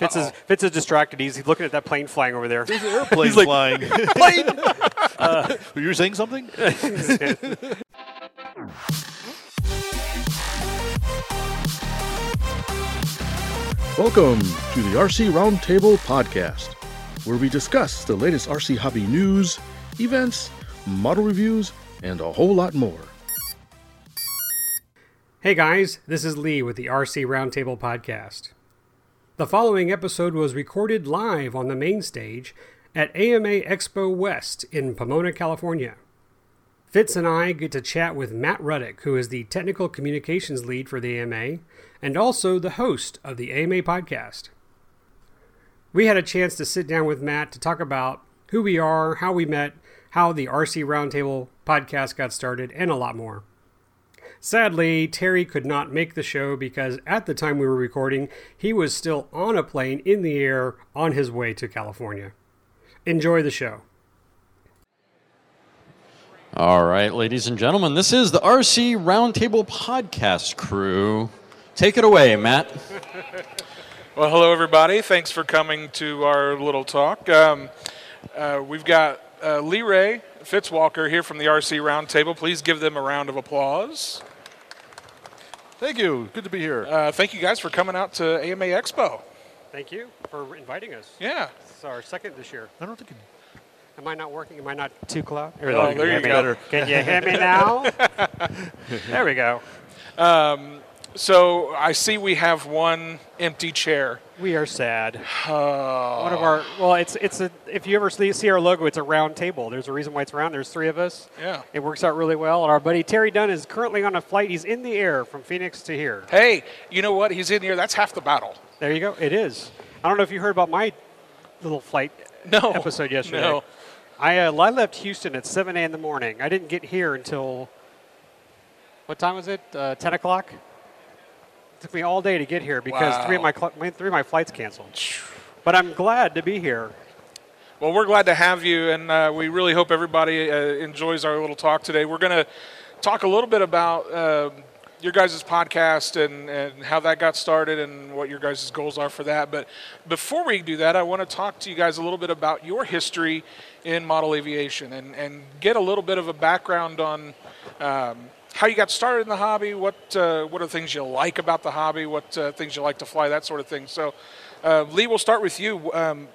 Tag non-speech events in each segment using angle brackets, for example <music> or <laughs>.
Fitz is, Fitz is distracted. He's looking at that plane flying over there. There's an airplane like, flying. <laughs> plane. <laughs> Uh, Were you saying something? <laughs> Welcome to the RC Roundtable Podcast, where we discuss the latest RC hobby news, events, model reviews, and a whole lot more. Hey guys, this is Lee with the RC Roundtable Podcast. The following episode was recorded live on the main stage at AMA Expo West in Pomona, California. Fitz and I get to chat with Matt Ruddick, who is the technical communications lead for the AMA and also the host of the AMA podcast. We had a chance to sit down with Matt to talk about who we are, how we met, how the RC Roundtable podcast got started, and a lot more. Sadly, Terry could not make the show because at the time we were recording, he was still on a plane in the air on his way to California. Enjoy the show. All right, ladies and gentlemen, this is the RC Roundtable Podcast crew. Take it away, Matt. <laughs> Well, hello, everybody. Thanks for coming to our little talk. Um, uh, we've got uh, Lee Ray Fitz Walker here from the RC Roundtable. Please give them a round of applause. Thank you. Good to be here. Uh, thank you guys for coming out to AMA Expo. Thank you for inviting us. Yeah. It's our second this year. I don't think. Am I not working? Am I not too cloud? Oh, there you go. <laughs> Can you hear me now? <laughs> there we go. So I see we have one empty chair. We are sad. Oh. One of our well, it's it's a if you ever see, see our logo, it's a round table. There's a reason why it's round. There's three of us. Yeah. It works out really well. And our buddy Terry Dunn is currently on a flight. He's in the air from Phoenix to here. Hey, you know what? He's in here. That's half the battle. There you go. It is. I don't know if you heard about my little flight No. episode yesterday. No. I uh, I left Houston at 7 a.m. in the morning. I didn't get here until what time was it? Uh, 10 o'clock. Took me all day to get here because three of my, three of my flights canceled. But I'm glad to be here. Well, we're glad to have you, and uh, we really hope everybody uh, enjoys our little talk today. We're going to talk a little bit about uh, your guys' podcast and, and how that got started and what your guys' goals are for that. But before we do that, I want to talk to you guys a little bit about your history in model aviation and, and get a little bit of a background on um, how you got started in the hobby, what, uh, what are the things you like about the hobby, what uh, things you like to fly, that sort of thing. So, uh, Lee, we'll start with you. Um,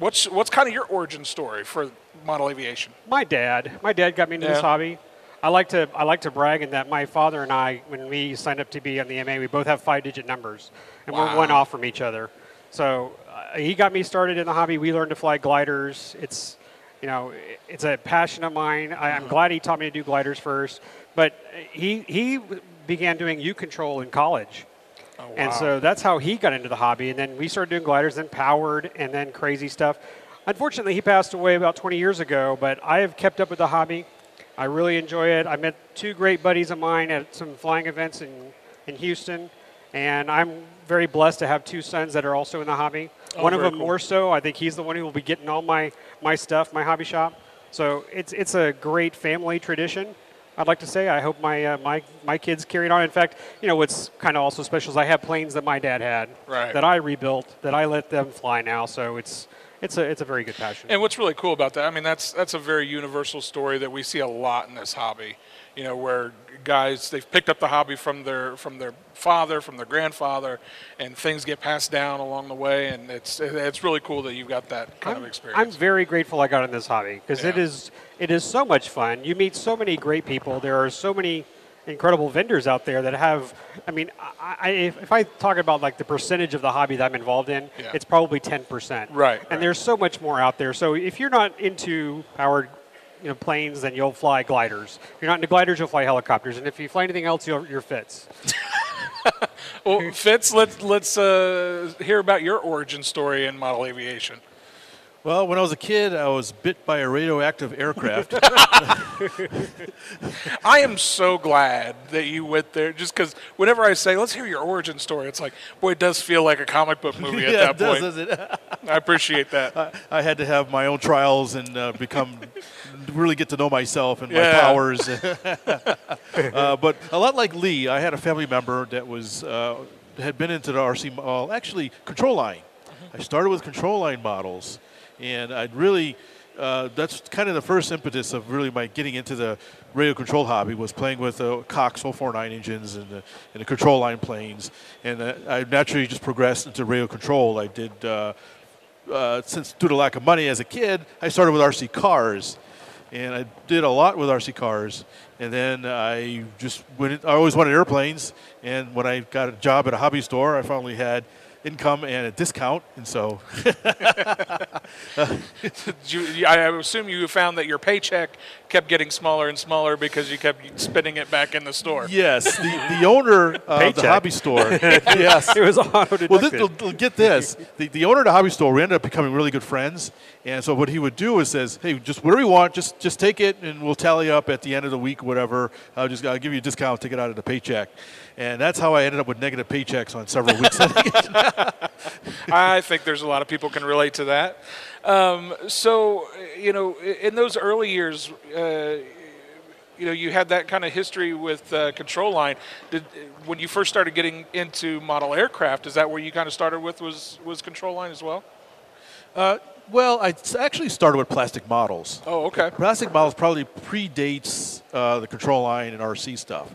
What's what's kind of your origin story for model aviation? My dad, my dad got me into this hobby. I like to I like to brag in that my father and I, when we signed up to be on the MA, we both have five-digit numbers, and we're one off from each other. So uh, he got me started in the hobby. We learned to fly gliders. It's you know it's a passion of mine. I, Mm-hmm. I'm glad he taught me to do gliders first, but uh, he he began doing U control in college. Oh, and wow. so that's how he got into the hobby. And then we started doing gliders, then powered, and then crazy stuff. Unfortunately, he passed away about 20 years ago, but I have kept up with the hobby. I really enjoy it. I met two great buddies of mine at some flying events in, in Houston, and I'm very blessed to have two sons that are also in the hobby. Oh, one of them cool. more so. I think he's the one who will be getting all my, my stuff, my hobby shop. So it's, it's a great family tradition. I'd like to say I hope my uh, my my kids carry it on. In fact, you know what's kind of also special is I have planes that my dad had Right. that I rebuilt that I let them fly now. So it's it's a it's a very good passion. And what's really cool about that, I mean, that's that's a very universal story that we see a lot in this hobby. You know, where guys they've picked up the hobby from their from their father, from their grandfather, and things get passed down along the way, and it's it's really cool that you've got that kind of experience. I'm very grateful I got in this hobby because it Yeah. is it is so much fun. You meet so many great people. There are so many incredible vendors out there that have. I mean, I, I, if, if I talk about like the percentage of the hobby that I'm involved in, Yeah. it's probably ten percent. Right, And right. there's so much more out there. So if you're not into powered. You know, planes, then you'll fly gliders. If you're not into gliders, you'll fly helicopters. And if you fly anything else, you're, you're fits. <laughs> well, Fitz, let's let's uh, hear about your origin story in model aviation. Well, when I was a kid, I was bit by a radioactive aircraft. <laughs> I am so glad that you went there, just because whenever I say, "Let's hear your origin story," it's like, boy, it does feel like a comic book movie at <laughs> that it does, point. doesn't it? <laughs> I appreciate that. I, I had to have my own trials and uh, become really get to know myself and Yeah. my powers. uh, but a lot like Lee, I had a family member that was uh, had been into the RC, well, actually control line. I started with control line models, and I'd really uh, that's kind of the first impetus of really my getting into the radio control hobby was playing with the uh, Cox 049 engines and the, and the control line planes, and uh, I naturally just progressed into radio control. I did. Uh, uh, since due to lack of money as a kid, I started with RC cars, and I did a lot with RC cars. And then I just went. I always wanted airplanes, and when I got a job at a hobby store, I finally had income and a discount, and so. <laughs> you, I assume you found that your paycheck kept getting smaller and smaller because you kept spending it back in the store. Yes, the, the owner of the hobby store. <laughs> yes, it was auto Well, this, get this: the, the owner of the hobby store, we ended up becoming really good friends. And so what he would do is says, "Hey, just whatever you want, just just take it, and we'll tally up at the end of the week, whatever. I'll just I'll give you a discount, take it out of the paycheck." And that's how I ended up with negative paychecks on several weeks. <laughs> I think there's a lot of people can relate to that. Um, so, you know, in those early years, uh, you know, you had that kind of history with uh, Control Line. Did when you first started getting into model aircraft, is that where you kind of started with was was Control Line as well? Uh, well, I actually started with plastic models. Oh, okay. Plastic models probably predates uh, the Control Line and RC stuff.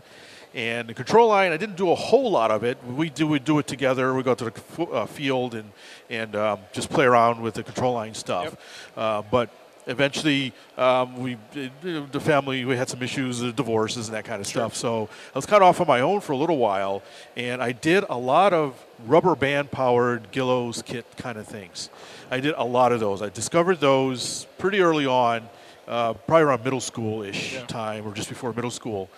And the control line, I didn't do a whole lot of it. We do we do it together. We go to the uh, field and and um, just play around with the control line stuff. Yep. Uh, but eventually, um, we the family we had some issues, the divorces and that kind of sure. stuff. So I was kind of off on my own for a little while, and I did a lot of rubber band powered Guillow's kit kind of things. I did a lot of those. I discovered those pretty early on, uh, probably around middle school ish yeah. time or just before middle school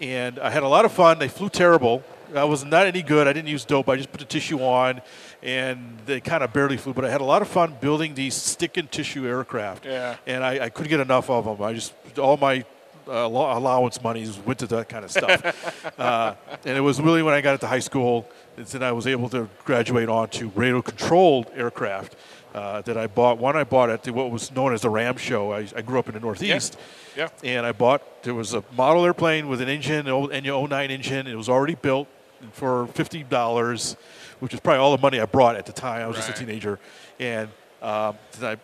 and I had a lot of fun. They flew terrible. I was not any good. I didn't use dope. I just put the tissue on, and they kind of barely flew. But I had a lot of fun building these stick and tissue aircraft. Yeah. And I, I couldn't get enough of them. I just all my uh, allowance monies went to that kind of stuff. <laughs> uh, and it was really when I got into high school that I was able to graduate onto radio controlled aircraft uh, that I bought. One I bought at the, what was known as the Ram Show. I, I grew up in the Northeast. Yeah. Yeah. And I bought, there was a model airplane with an engine, an old 09 engine. It was already built for $50, which is probably all the money I brought at the time. I was right. just a teenager. And um, I,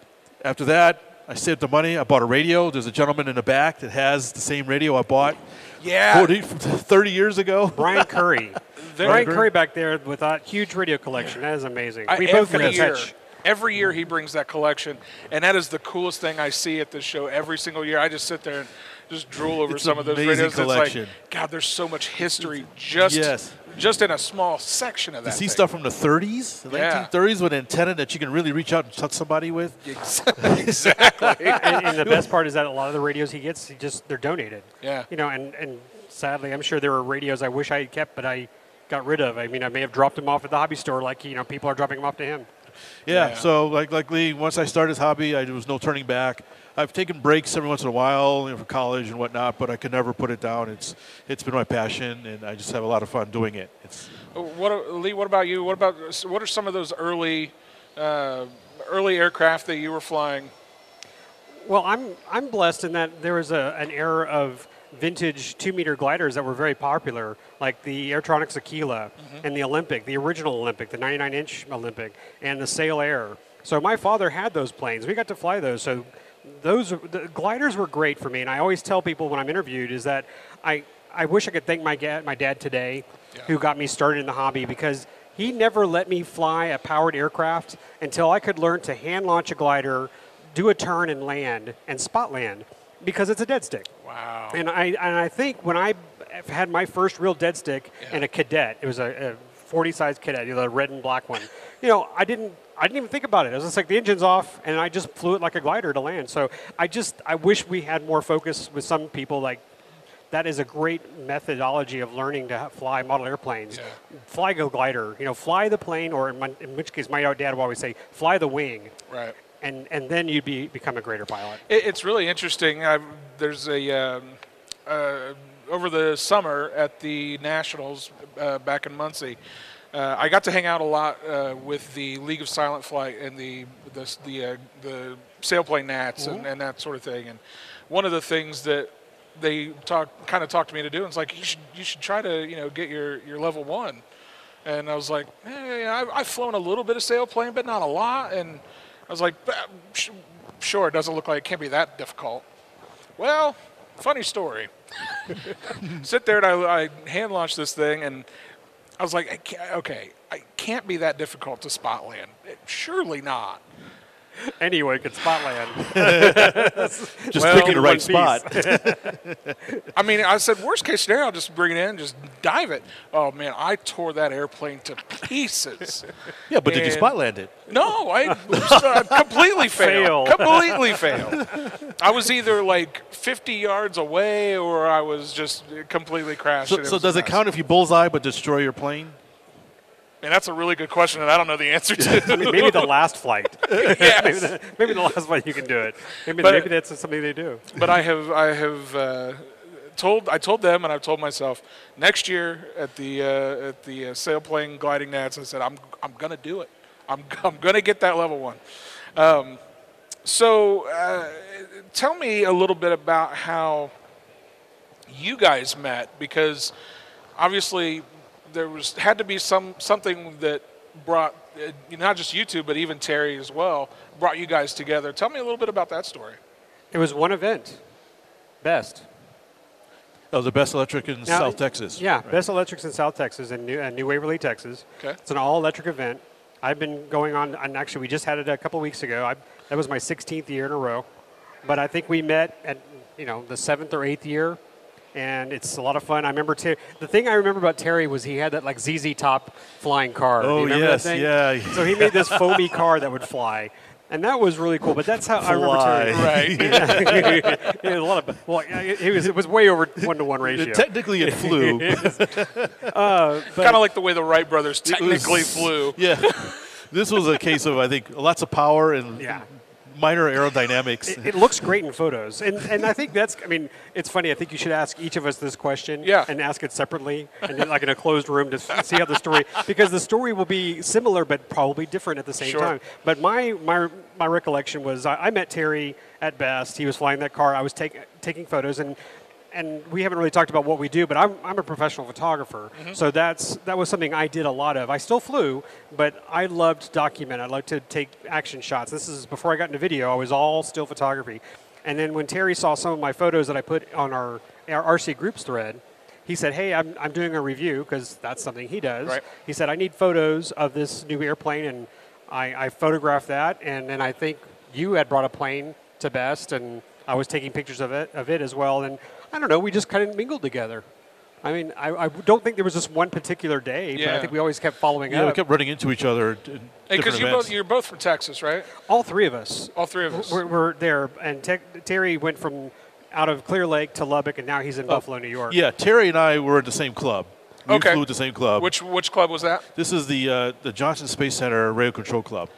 after that, I saved the money. I bought a radio. There's a gentleman in the back that has the same radio I bought yeah. 40, 30 years ago. <laughs> Brian Curry. Brian Curry back there with that huge radio collection. That is amazing. I, we both got touch every year he brings that collection, and that is the coolest thing I see at this show every single year. I just sit there and just drool over it's some of those radios. Collection. It's like, God, there's so much history just yes. just in a small section of that. To see thing. stuff from the 30s, the yeah. 1930s, with an antenna that you can really reach out and touch somebody with. <laughs> exactly. <laughs> and, and, the best part is that a lot of the radios he gets, he just they're donated. Yeah. You know, and and sadly, I'm sure there are radios I wish I had kept, but I got rid of. I mean, I may have dropped them off at the hobby store, like you know, people are dropping them off to him. Yeah, yeah, So like like Lee, once I started this hobby, I, there was no turning back. I've taken breaks every once in a while you know, for college and whatnot, but I can never put it down. It's it's been my passion, and I just have a lot of fun doing it. It's what Lee? What about you? What about what are some of those early uh, early aircraft that you were flying? Well, I'm I'm blessed in that there was a, an era of vintage two meter gliders that were very popular, like the Airtronics Aquila mm-hmm. and the Olympic, the original Olympic, the 99 inch Olympic, and the Sailaire. So my father had those planes. We got to fly those. So those the gliders were great for me. And I always tell people when I'm interviewed is that I, I wish I could thank my, ga- my dad today yeah. who got me started in the hobby because he never let me fly a powered aircraft until I could learn to hand launch a glider, do a turn and land, and spot land because it's a dead stick. Wow. And I and I think when I had my first real dead stick yeah. in a Kadet, it was a, a 40 size Kadet, you know, the red and black one. <laughs> You know, I didn't I didn't even think about it. It was just like the engine's off, and I just flew it like a glider to land. So I just I wish we had more focus with some people like. That is a great methodology of learning to fly model airplanes. Yeah. Fly the glider, you know, fly the plane, or in, my, in which case, my dad would always say, fly the wing. Right and and then you'd be become a greater pilot. it's really interesting. I've, there's a um, uh, over the summer at the Nationals uh, back in Muncie. Uh, I got to hang out a lot uh, with the League of Silent Flight and the the the, uh, the sailplane Nats and, and, that sort of thing. And one of the things that they talk kind of talked to me to do, and it's like you should you should try to you know get your your level one And I was like, eh, I- I've flown a little bit of sailplane, but not a lot. And I was like, sure, it doesn't look like it can't be that difficult. Well, funny story. <laughs> Sit there and I, I hand launch this thing, and I was like, I okay, it can't be that difficult to spot land. It- surely not. Anyone can spot land. <laughs> Just Well, picking the right spot. <laughs> I mean, I said, worst case scenario, I'll just bring it in, just dive it. Oh man, I tore that airplane to pieces. Yeah, but did you And- spot land it? No, I uh, completely <laughs> failed. Fail. Completely failed. I was either like 50 yards away, or I was just completely crashed. So, so does a it count if you bullseye but destroy your plane? And that's a really good question, and I don't know the answer to. <laughs> maybe the last flight. <laughs> <laughs> maybe, the, maybe the last flight you can do it. Maybe, But- maybe that's something they do. but I have I have uh, told I told them and I've told myself next year at the uh, at the uh, sailplane gliding nats I said I'm I'm gonna do it I'm I'm gonna get that level one. Um, so uh, tell me a little bit about how you guys met because obviously there was had to be some something that brought uh, not just you two but even Terry as well brought you guys together. Tell me a little bit about that story. It was one event. Best. Oh, the best electric in Now, South Texas. Yeah, Right. Best Electrics in South Texas and New, uh, New Waverly, Texas. Okay. It's an all-electric event. I've been going on, and actually we just had it a couple weeks ago. I, that was my 16th year in a row. But I think we met at, you know, the seventh or eighth year, and it's a lot of fun. I remember Ter- the thing I remember about Terry was he had that like ZZ Top flying car. Do you Oh, yes, that thing? yeah. So he made this foamy car that would fly. And that was really cool, but that's how I remember Terry. Right. <laughs> <laughs> it was a lot of well, it it was it was way over one to one ratio. Technically, it flew. <laughs> Uh, kind of like the way the Wright brothers It was- technically flew. Yeah. This was a case of, I think, lots of power and Yeah. Minor aerodynamics. It, it looks great in photos, and and I think that's. I mean, it's funny. I think you should ask each of us this question, Yeah. and ask it separately, and like in a closed room to see how the story, because the story will be similar but probably different at the same Sure. time. But my my my recollection was I, I met Terry at Best. He was flying that car. I was taking taking photos and. And we haven't really talked about what we do, but I'm, I'm a professional photographer, mm-hmm. so that's that was something I did a lot of. I still flew, but I loved to document. I loved to take action shots. This is before I got into video. I was all still photography. And then when Terry saw some of my photos that I put on our, our RC groups thread, he said, "Hey, I'm, I'm doing a review because that's something he does." Right. He said, "I need photos of this new airplane," and I, I photographed that. And then I think you had brought a plane to Best, and I was taking pictures of it of it as well. And I don't know, we just kind of mingled together. I mean, I, I don't think there was just one particular day, but I think we always kept following Yeah, we kept running into each other. in Hey, because you both, you're both from Texas, right? All three of us. All three of us. We're, we're there, and Te- Terry went from out of Clear Lake to Lubbock, and now he's in Buffalo, New York. Oh, Yeah, Terry and I were at the same club. We Okay. flew at the same club. Which which club was that? this is the uh, the Johnson Space Center Radio Control Club.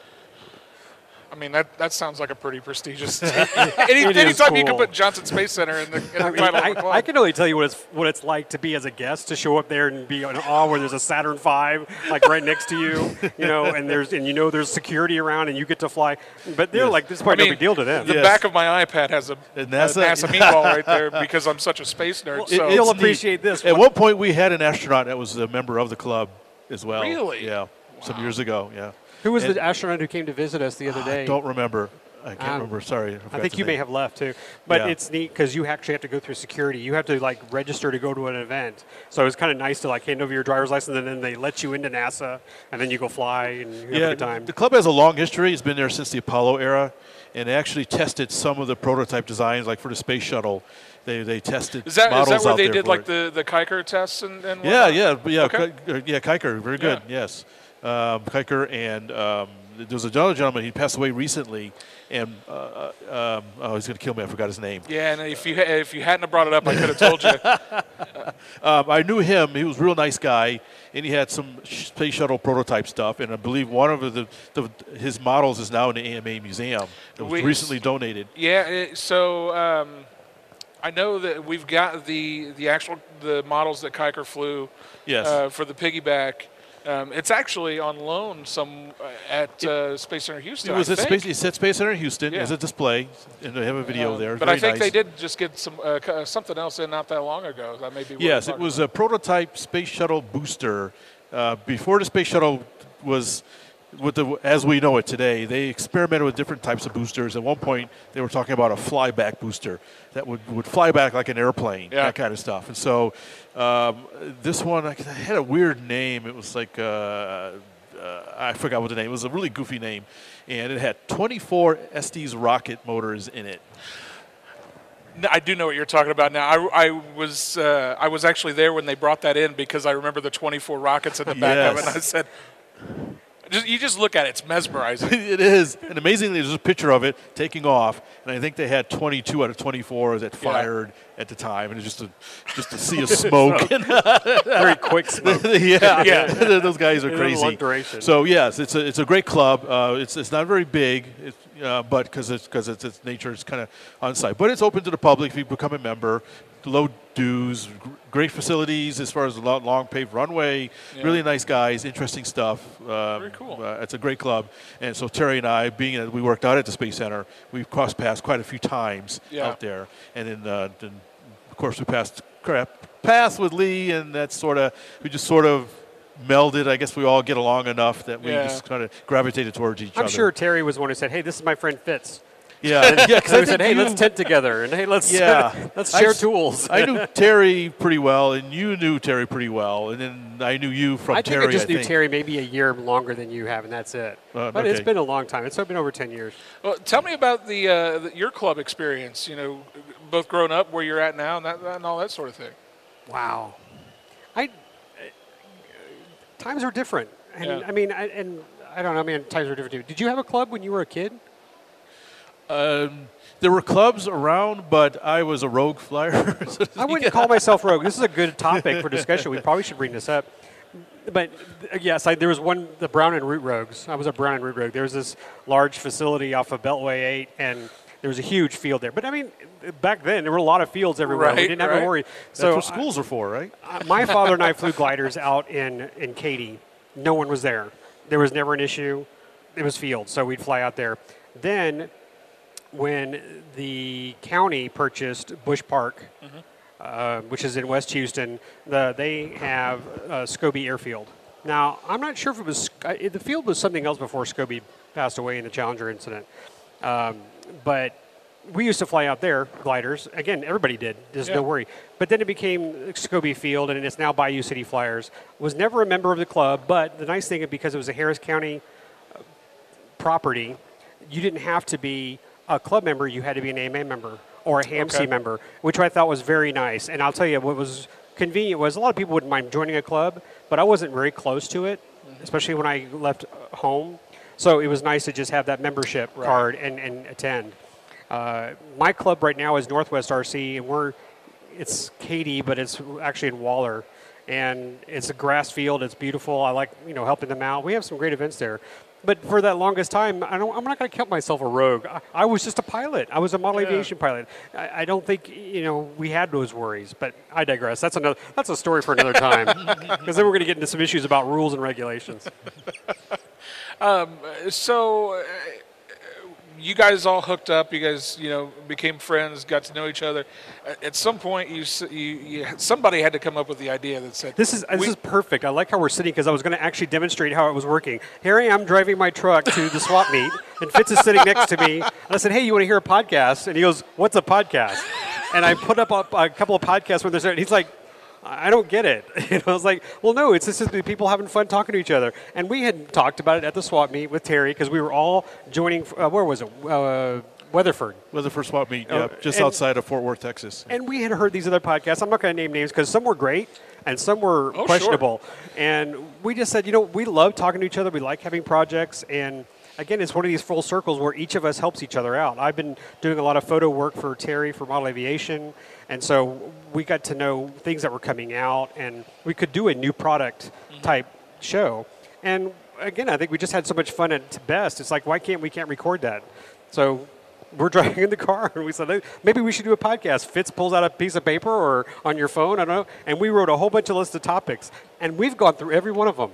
I mean, that, that sounds like a pretty prestigious. <laughs> <laughs> Any, anytime you can put Johnson Space Center in the, in the I, mean, title I, of the club. I can only tell you what it's what it's like to be as a guest to show up there and be in awe where there's a Saturn V like right next to you, you know, <laughs> and there's and you know there's security around and you get to fly. But they're Yes. like this is probably I mean, no big deal to them. the Yes. back of my iPad has a, A a NASA- NASA, meatball right there because I'm such a space nerd. Well, so it- You'll It's neat. appreciate this. At one point, we had an astronaut that was a member of the club as well. Really? Yeah, some years ago. Yeah. Who was and- the astronaut who came to visit us the other day? I don't remember. I can't Um, remember. Sorry. I forgot think the you may have left too, but Yeah. it's neat because you actually have to go through security. You have to like register to go to an event. So it was kind of nice to like hand over your driver's license and then they let you into NASA and then you go fly and you have a good time. the club has a long history. It's been there since the Apollo era, and they actually tested some of the prototype designs, like for the space shuttle. They they tested is that models is that where out they did like it. the, the Kiker tests and, and Yeah, whatnot? yeah, yeah, Okay. Uh, yeah. Kiker, very good. Yeah. Yes, um, Kiker, and um, there was another gentleman. He passed away recently, and uh, uh, um, oh, he's going to kill me. I forgot his name. Yeah, and if you if you hadn't have brought it up, I could have told you. <laughs> Um, I knew him. He was a real nice guy, and he had some space shuttle prototype stuff. And I believe one of the, the his models is now in the AMA museum. It was We- recently donated. Yeah, it, so um, I know that we've got the the actual the models that Kiker flew Yes. uh, for the piggyback. Um, it's actually on loan some uh, at uh, Space Center Houston. It was at. Space, it's at Space Center Houston Yeah. as a display, and they have a video Um, there. But Very I think nice. they did just get some uh, something else in not that long ago. That may be. Yes, it was talking a prototype space shuttle booster. uh, before the space shuttle was with the as we know it today, they experimented with different types of boosters. At one point, they were talking about a flyback booster that would, would fly back like an airplane, Yeah. that kind of stuff. And so um, this one I had a weird name. It was like uh, uh, I forgot what the name. It was a really goofy name, and it had 24 Estes rocket motors in it. I do know what you're talking about now. I, I was uh, I was actually there when they brought that in because I remember the 24 rockets in the back of it. And I said, just, you just look at it; it's mesmerizing. <laughs> it is. And amazingly, there's a picture of it taking off, and I think they had 22 out of 24 that fired at the time, and it's just a just a sea <laughs> of smoke. <laughs> Very quick smoke. yeah, Yeah. those guys are In a crazy. So yes, it's a it's a great club. Uh, it's it's not very big, it's, uh, but because it's because it's its nature, is kind of on site. But it's open to the public if you become a member. Low dues, great facilities as far as the long, long paved runway. Yeah. Really nice guys, interesting stuff. Um, Very cool. Uh, it's a great club, and so Terry and I, being that we worked out at the Space Center, we've crossed paths quite a few times Yeah. out there, and then, uh, then of course we passed crap paths with Lee, and that's sort of we just sort of melded. I guess we all get along enough that we Yeah. just kind of gravitated towards each other. I'm sure Terry was the one who said, "Hey, this is my friend Fitz." Yeah, <laughs> yeah. Because So we said, "Hey, let's tent together, and hey, let's Yeah. <laughs> let's share s- tools." I knew <laughs> Terry pretty well, and you knew Terry pretty well, and then I knew you from I think Terry. I just knew think. Terry maybe a year longer than you have, and that's it. Uh, but it's been a long time. It's been over 10 years. Well, tell me about the, uh, the your club experience. You know, both growing up where you're at now, and that and all that sort of thing. Wow. Times are different, and Yeah. I mean, I, and I don't know. I mean, times are different too. Did you have a club when you were a kid? Um, there were clubs around, but I was a rogue flyer. <laughs> so I wouldn't call myself rogue. This is a good topic for discussion. We probably should bring this up. But uh, yes, I, there was one, the Brown and Root Rogues. I was a Brown and Root Rogue. There was this large facility off of Beltway 8, and there was a huge field there. But I mean, back then, there were a lot of fields everywhere. we didn't have right. to worry. That's So what schools are for, right? Uh, my father and I flew gliders out in, in Katy. No one was there. There was never an issue. It was field, so we'd fly out there. Then, when the county purchased Bush Park, uh, which is in West Houston, the, they have uh, Scobee Airfield. Now, I'm not sure if it was uh, the field was something else before Scobee passed away in the Challenger incident, um, but we used to fly out there gliders. Again, everybody did. There's Yeah. no worry. But then it became Scobee Field, and it's now Bayou City Flyers. Was never a member of the club, but the nice thing because it was a Harris County uh, property, you didn't have to be a club member. You had to be an AMA member or a HAMC Okay. member, which I thought was very nice. And I'll tell you what was convenient was a lot of people wouldn't mind joining a club, but I wasn't very close to it, especially when I left uh, home. So it was nice to just have that membership Right. card and, and attend. Uh, my club right now is Northwest RC, and we're it's Katy, but it's actually in Waller, and it's a grass field. It's beautiful. I like you know helping them out. We have some great events there. But for that longest time, I don't, I'm not going to count myself a rogue. I, I was just a pilot. I was a model Yeah. aviation pilot. I, I don't think you know we had those worries. But I digress. That's another. That's a story for another time. <laughs> Because then we're going to get into some issues about rules and regulations. <laughs> So, uh, you guys all hooked up. You guys, you know, became friends, got to know each other. At- At some point, you, you, you somebody had to come up with the idea that said, This is this we- is perfect. I like how we're sitting because I was going to actually demonstrate how it was working. Here I am driving my truck to the swap meet, and Fitz is sitting next to me. And I said, "Hey, you want to hear a podcast?" And he goes, "What's a podcast?" And I put up a, a couple of podcasts when there's. And he's like. I don't get it. And I was like, well, no, it's just the people having fun talking to each other. And we had talked about it at the swap meet with Terry because we were all joining. Uh, where was it? Uh, Weatherford. First swap meet? Oh, yeah, just and- outside of Fort Worth, Texas. And we had heard these other podcasts. I'm not going to name names because some were great and some were Oh, sure. questionable. And we just said, you know, we love talking to each other. We like having projects. And again, it's one of these full circles where each of us helps each other out. I've been doing a lot of photo work for Terry for Model Aviation. And so we got to know things that were coming out and we could do a new product mm-hmm. type show. And again, I think we just had so much fun at best. It's like, why can't we can't record that? So we're <laughs> driving in the car and we said maybe we should do a podcast fitz pulls out a piece of paper or on your phone i don't know and we wrote a whole bunch of list of topics and we've gone through every one of them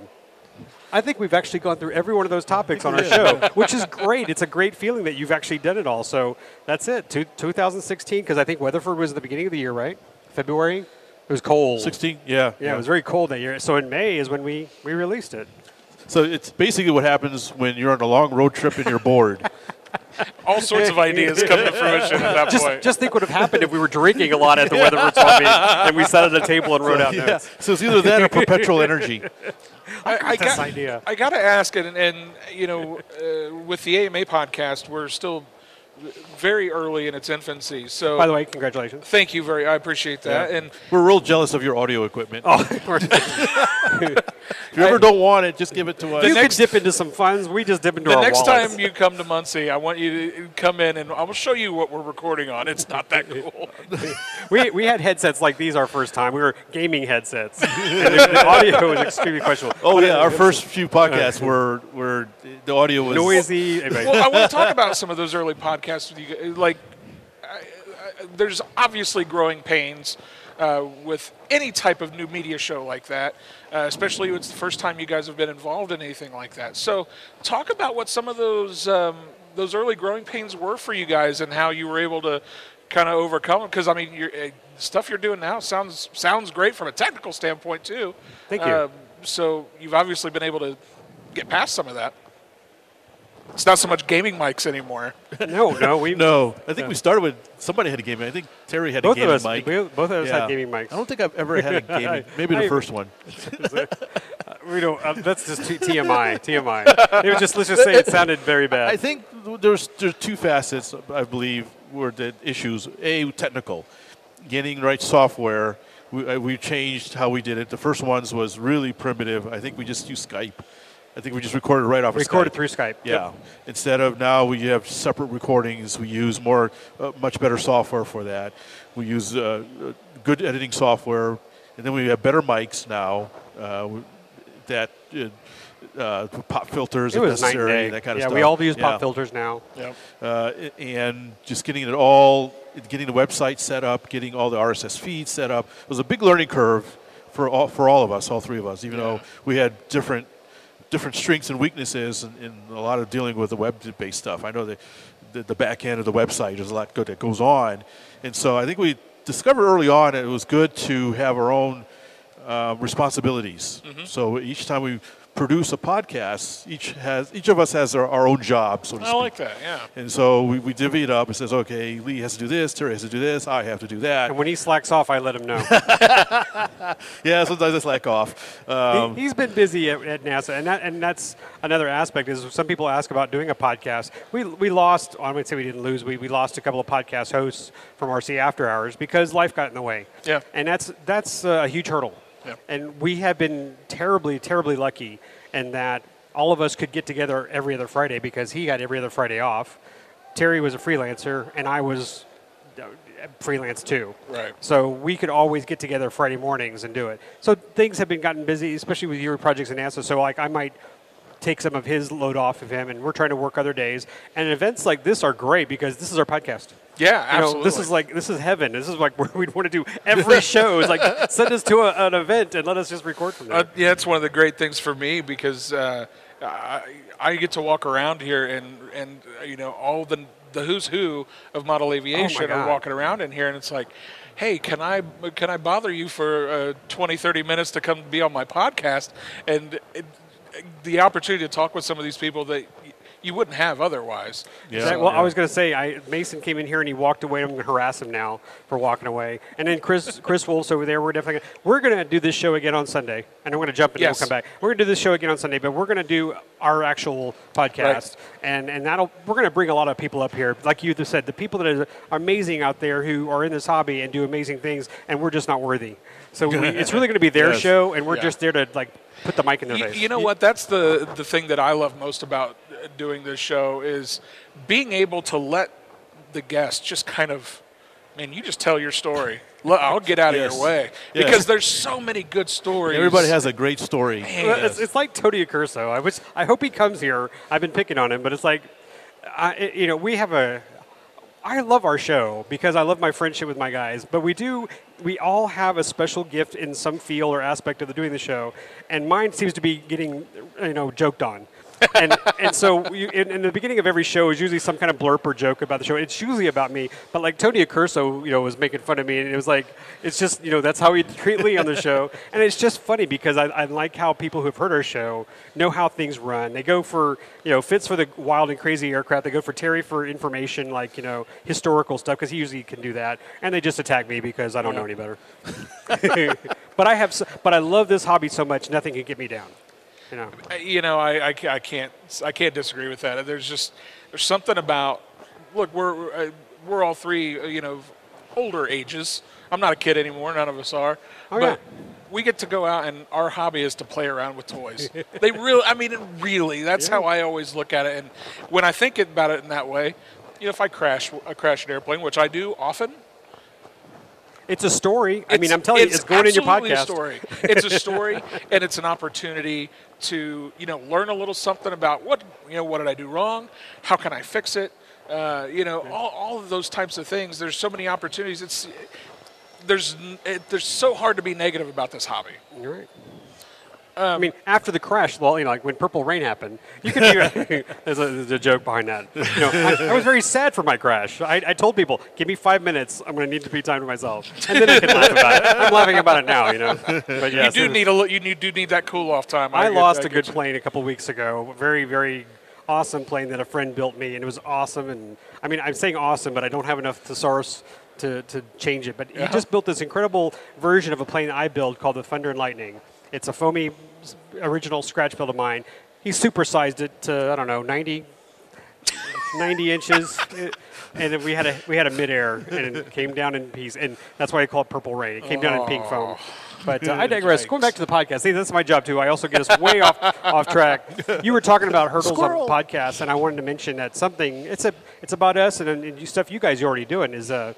i think we've actually gone through every one of those topics on our show which is great it's a great feeling that you've actually done it all so that's it Two, 2016 because i think weatherford was the beginning of the year right february It was cold. 16, yeah. Yeah, it was very cold that year. So in May is when we, we released it. So it's basically what happens when you're on a long road trip and you're bored. <laughs> All sorts of ideas come to fruition at that Just, point. just think what would have happened if we were drinking a lot at the <laughs> Weatherford Swap meet and we sat at a table and wrote out <laughs> yeah. notes. So it's either that or perpetual energy. I, I got, idea. I got to ask, and, and you know, uh, with the AMA podcast, we're still very early in its infancy. So, By the way, congratulations. thank you very. I appreciate that. Yeah. And We're real jealous of your audio equipment. Oh, <laughs> If you ever don't want it, just give it to us. you next- could dip into some funds. We just dip into the our next wallets. time you come to Muncie, I want you to come in and I will show you what we're recording on. It's not that cool. <laughs> we, we had headsets like these our first time. We were gaming headsets. <laughs> the, the audio was extremely questionable. Oh yeah, our uh, first few podcasts were were the audio was Noisy. Anyway. well, I want to talk about some of those early podcasts with you. guys. Like, I, I, there's obviously growing pains uh, with any type of new media show like that, uh, especially when it's the first time you guys have been involved in anything like that. So, talk about what some of those um, those early growing pains were for you guys and how you were able to kind of overcome them. Because I mean, your uh, stuff you're doing now sounds sounds great from a technical standpoint too. Thank you. Um, so you've obviously been able to get past some of that. It's not so much gaming mics anymore. no, no. <laughs> We, No, I think we started with somebody had a gaming. I think Terry had both a of gaming us, mic. we, both of us Yeah. had gaming mics. I don't think I've ever had a <laughs> gaming. Maybe the first one. <laughs> we don't. Uh, that's just t- TMI. TMI. It was just let's just say it sounded very bad. I think there's there's two facets. I believe were the issues. A technical, getting the right software. We, uh, we changed how we did it. The first ones was really primitive. I think we just used Skype. I think we just recorded right off. of recorded Skype. through Skype. Yeah. Yep. Instead of now we have separate recordings, we use more, uh, much better software for that. We use uh, uh, good editing software, and then we have better mics now uh, that uh, uh, pop filters It if was night and necessary, day. that kind of yeah, stuff. Yeah, we all use Yeah. pop filters now. Yeah. Uh, and just getting it all, getting the website set up, getting all the RSS feeds set up it was a big learning curve for all for all of us, all three of us. Even though we had different different strengths and weaknesses in, in a lot of dealing with the web-based stuff. I know that the, the back end of the website there's a lot good that goes on, and so I think we discovered early on it was good to have our own uh, responsibilities. So each time we produce a podcast, each has each of us has our, our own job, so to I speak. like that. Yeah. And so we, we divvy it up. It says, okay, Lee has to do this, Terry has to do this, I have to do that. And when he slacks off, I let him know. <laughs> Yeah, sometimes I slack off. Um, he, has been busy at, at NASA, and that, and that's another aspect. Is some people ask about doing a podcast. We we lost. I wouldn't say we didn't lose. We, we lost a couple of podcast hosts from RC After Hours because life got in the way. Yeah. and that's that's a huge hurdle. And we have been terribly, terribly lucky in that all of us could get together every other Friday because he got every other Friday off. Terry was a freelancer, and I was uh, freelance too. Right. So we could always get together Friday mornings and do it. So things have been gotten busy, especially with your projects in NASA. So like I might take some of his load off of him, and we're trying to work other days. And events like this are great because this is our podcast. Yeah, You know, absolutely. this is like this is heaven. This is like <laughs> where we'd want to do every <laughs> show. Is like send us to a, an event and let us just record from there. Uh, yeah, it's one of the great things for me because uh, I, I get to walk around here and and uh, you know all the the who's who of model aviation are walking around in here, and it's like, hey, can I can I bother you for uh, 20, 30 minutes to come be on my podcast? And it, the opportunity to talk with some of these people that you wouldn't have otherwise. Yeah. Exactly. Well, I was going to say, I, Mason came in here and he walked away. I'm going to harass him now for walking away. And then Chris, Chris Wolf's over there. We're definitely gonna, we're going to do this show again on Sunday. And I'm going to jump and Yes. we'll come back. We're going to do this show again on Sunday, but we're going to do our actual podcast, and and that'll we're going to bring a lot of people up here, like you just said, the people that are amazing out there who are in this hobby and do amazing things, and we're just not worthy. So we, it's really going to be their <laughs> Yes. show, and we're Yeah. just there to like put the mic in their You, face. you know what? That's the the thing that I love most about doing this show is being able to let the guests just kind of, man, you just tell your story. I'll get out of Yes. your way Yes. because there's so many good stories. everybody has a great story. Well, it's, it's like Tony Accurso. I wish, I hope he comes here. I've been picking on him, but it's like, I, you know, we have a. I love our show because I love my friendship with my guys, but we do. We all have a special gift in some field or aspect of the doing the show, and mine seems to be getting, you know, joked on. And and so you, in, in the beginning of every show is usually some kind of blurb or joke about the show. It's usually about me, but like Tony Accurso, you know, was making fun of me, and it was like it's just you know that's how he treat Lee on the show, and it's just funny because I, I like how people who have heard our show know how things run. They go for you know Fitz for the wild and crazy aircraft. They go for Terry for information like you know historical stuff because he usually can do that, and they just attack me because I don't know any better. <laughs> but I have, s- but I love this hobby so much, nothing can get me down. You know. You know, I, I, I can't I can't disagree with that. There's just there's something about look we're we're, uh, all three uh, you know older ages. I'm not a kid anymore. None of us are. Oh, but yeah. we get to go out and our hobby is to play around with toys. they really, I mean, really. That's how I always look at it. And when I think about it in that way, you know, if I crash I crash an airplane, which I do often, It's a story. I mean, I'm telling you, it's going in your podcast. A story. It's a story, <laughs> and it's an opportunity to you know learn a little something about what you know what did I do wrong, how can I fix it, uh, you know all, all of those types of things. There's so many opportunities. It's there's it, there's so hard to be negative about this hobby. You're right. Um, I mean, after the crash, well, you know, like when Purple Rain happened, you could be. <laughs> there's, a, there's a joke behind that. You know, I, I was very sad for my crash. I, I told people, "Give me five minutes. I'm going to need to be time to myself," and then I can laugh about it. I'm laughing about it now, you know. But You do need a li- you do need that cool off time. I get- lost I a get good you. plane a couple weeks ago. Very, very awesome plane that a friend built me, and it was awesome. And I mean, I'm saying awesome, but I don't have enough thesaurus to, to change it. But he just built this incredible version of a plane I built called the Thunder and Lightning. It's a foamy original scratch build of mine. He supersized it to I don't know 90, 90 inches. It- <laughs> and then we had a we had a midair, and it came down in piece, and that's why I call it purple rain. It came down in pink foam. But uh, I <laughs> digress. Going back to the podcast, see, that's my job too. I also get us way off <laughs> off track. You were talking about hurdles Squirrel. on podcasts, and I wanted to mention that something. It's a it's about us and, and stuff you guys are already doing is uh,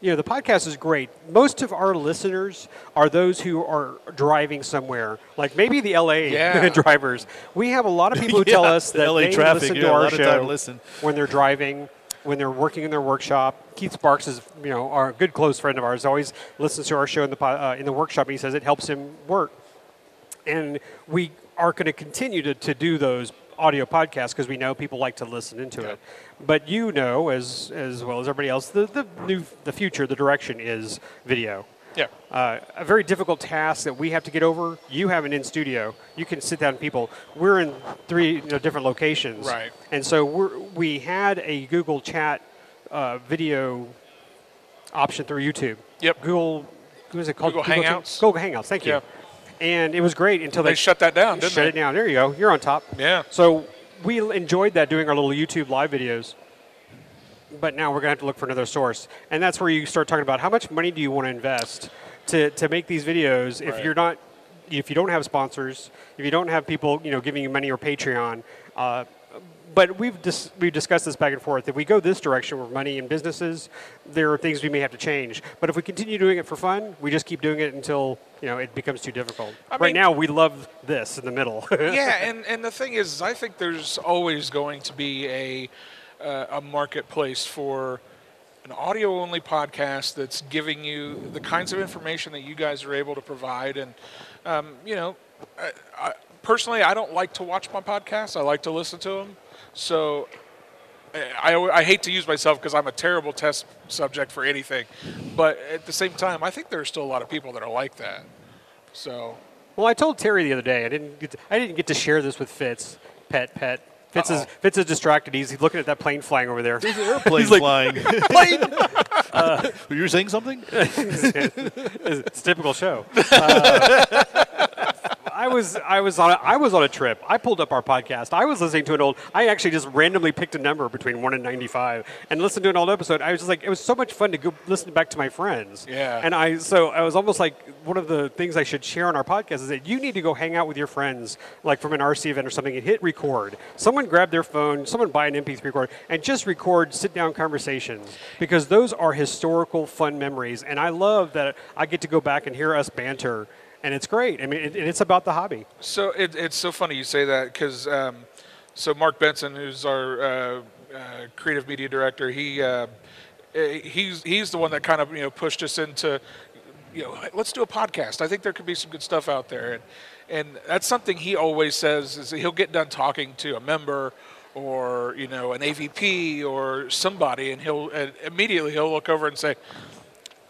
you know, the podcast is great. Most of our listeners are those who are driving somewhere, like maybe the LA <laughs> Yeah. drivers. We have a lot of <laughs> people who tell Yeah, us the that LA they traffic, listen yeah, to a our lot of time show listen. when they're driving, when they're working in their workshop. Keith Sparks is, you know, our good close friend of ours. Always listens to our show in the uh, in the workshop. And he says it helps him work and we are going to continue to, to do those audio podcasts because we know people like to listen into it. But you know, as as well as everybody else, the, the new the future, the direction is video. Yeah. Uh, a very difficult task that we have to get over. You have an in studio. You can sit down with people. We're in three you know, different locations. Right. And so we're, we had a Google Chat uh, video option through YouTube. Yep. Google, what is it called? Google Chat? Hangouts? Google Hangouts. Thank you. Yeah. And it was great until They they, shut that down, didn't shut they? Shut it down. There you go. You're on top. Yeah. So we enjoyed that doing our little YouTube live videos. But now we're going to have to look for another source. And that's where you start talking about how much money do you want to invest to, to make these videos if Right. you're not if you don't have sponsors, if you don't have people, you know, giving you money or Patreon, uh, but we've dis- we've discussed this back and forth. If we go this direction with money and businesses, there are things we may have to change. But if we continue doing it for fun, we just keep doing it until you know it becomes too difficult. I right mean- now, we love this in the middle. <laughs> yeah, and, and the thing is, I think there's always going to be a uh, a marketplace for an audio only podcast that's giving you the kinds of information that you guys are able to provide. And um, you know, I, I, personally, I don't like to watch my podcasts. I like to listen to them. So. I, I hate to use myself because I'm a terrible test subject for anything, but at the same time, I think there are still a lot of people that are like that. So Well, I told Terry the other day. I didn't. Get to, I didn't get to share this with Fitz. Pet, pet. Fitz is Uh-oh. Fitz is distracted. He's looking at that plane flying over there. Airplane He's like, flying. <laughs> plane. <laughs> Were you saying something? <laughs> it's a typical show. Uh, I was I was on a, I was on a trip. I pulled up our podcast. I was listening to an old. I actually just randomly picked a number between one and ninety five and listened to an old episode. I was just like, it was so much fun to go listen back to my friends. Yeah. And I so I was almost like one of the things I should share on our podcast is that you need to go hang out with your friends, like from an RC event or something, and hit record. Someone grab their phone, someone buy an MP3 recorder, and just record sit down conversations because those are historical fun memories. And I love that I get to go back and hear us banter. And it's great. I mean, it, it's about the hobby. So it, it's so funny you say that because um, so Mark Benson, who's our uh, uh, creative media director, he uh, eh, he's he's the one that kind of you know pushed us into you know, let's do a podcast. I think there could be some good stuff out there, and and that's something he always says is he'll get done talking to a member or you know an AVP or somebody, and he'll and immediately he'll look over and say.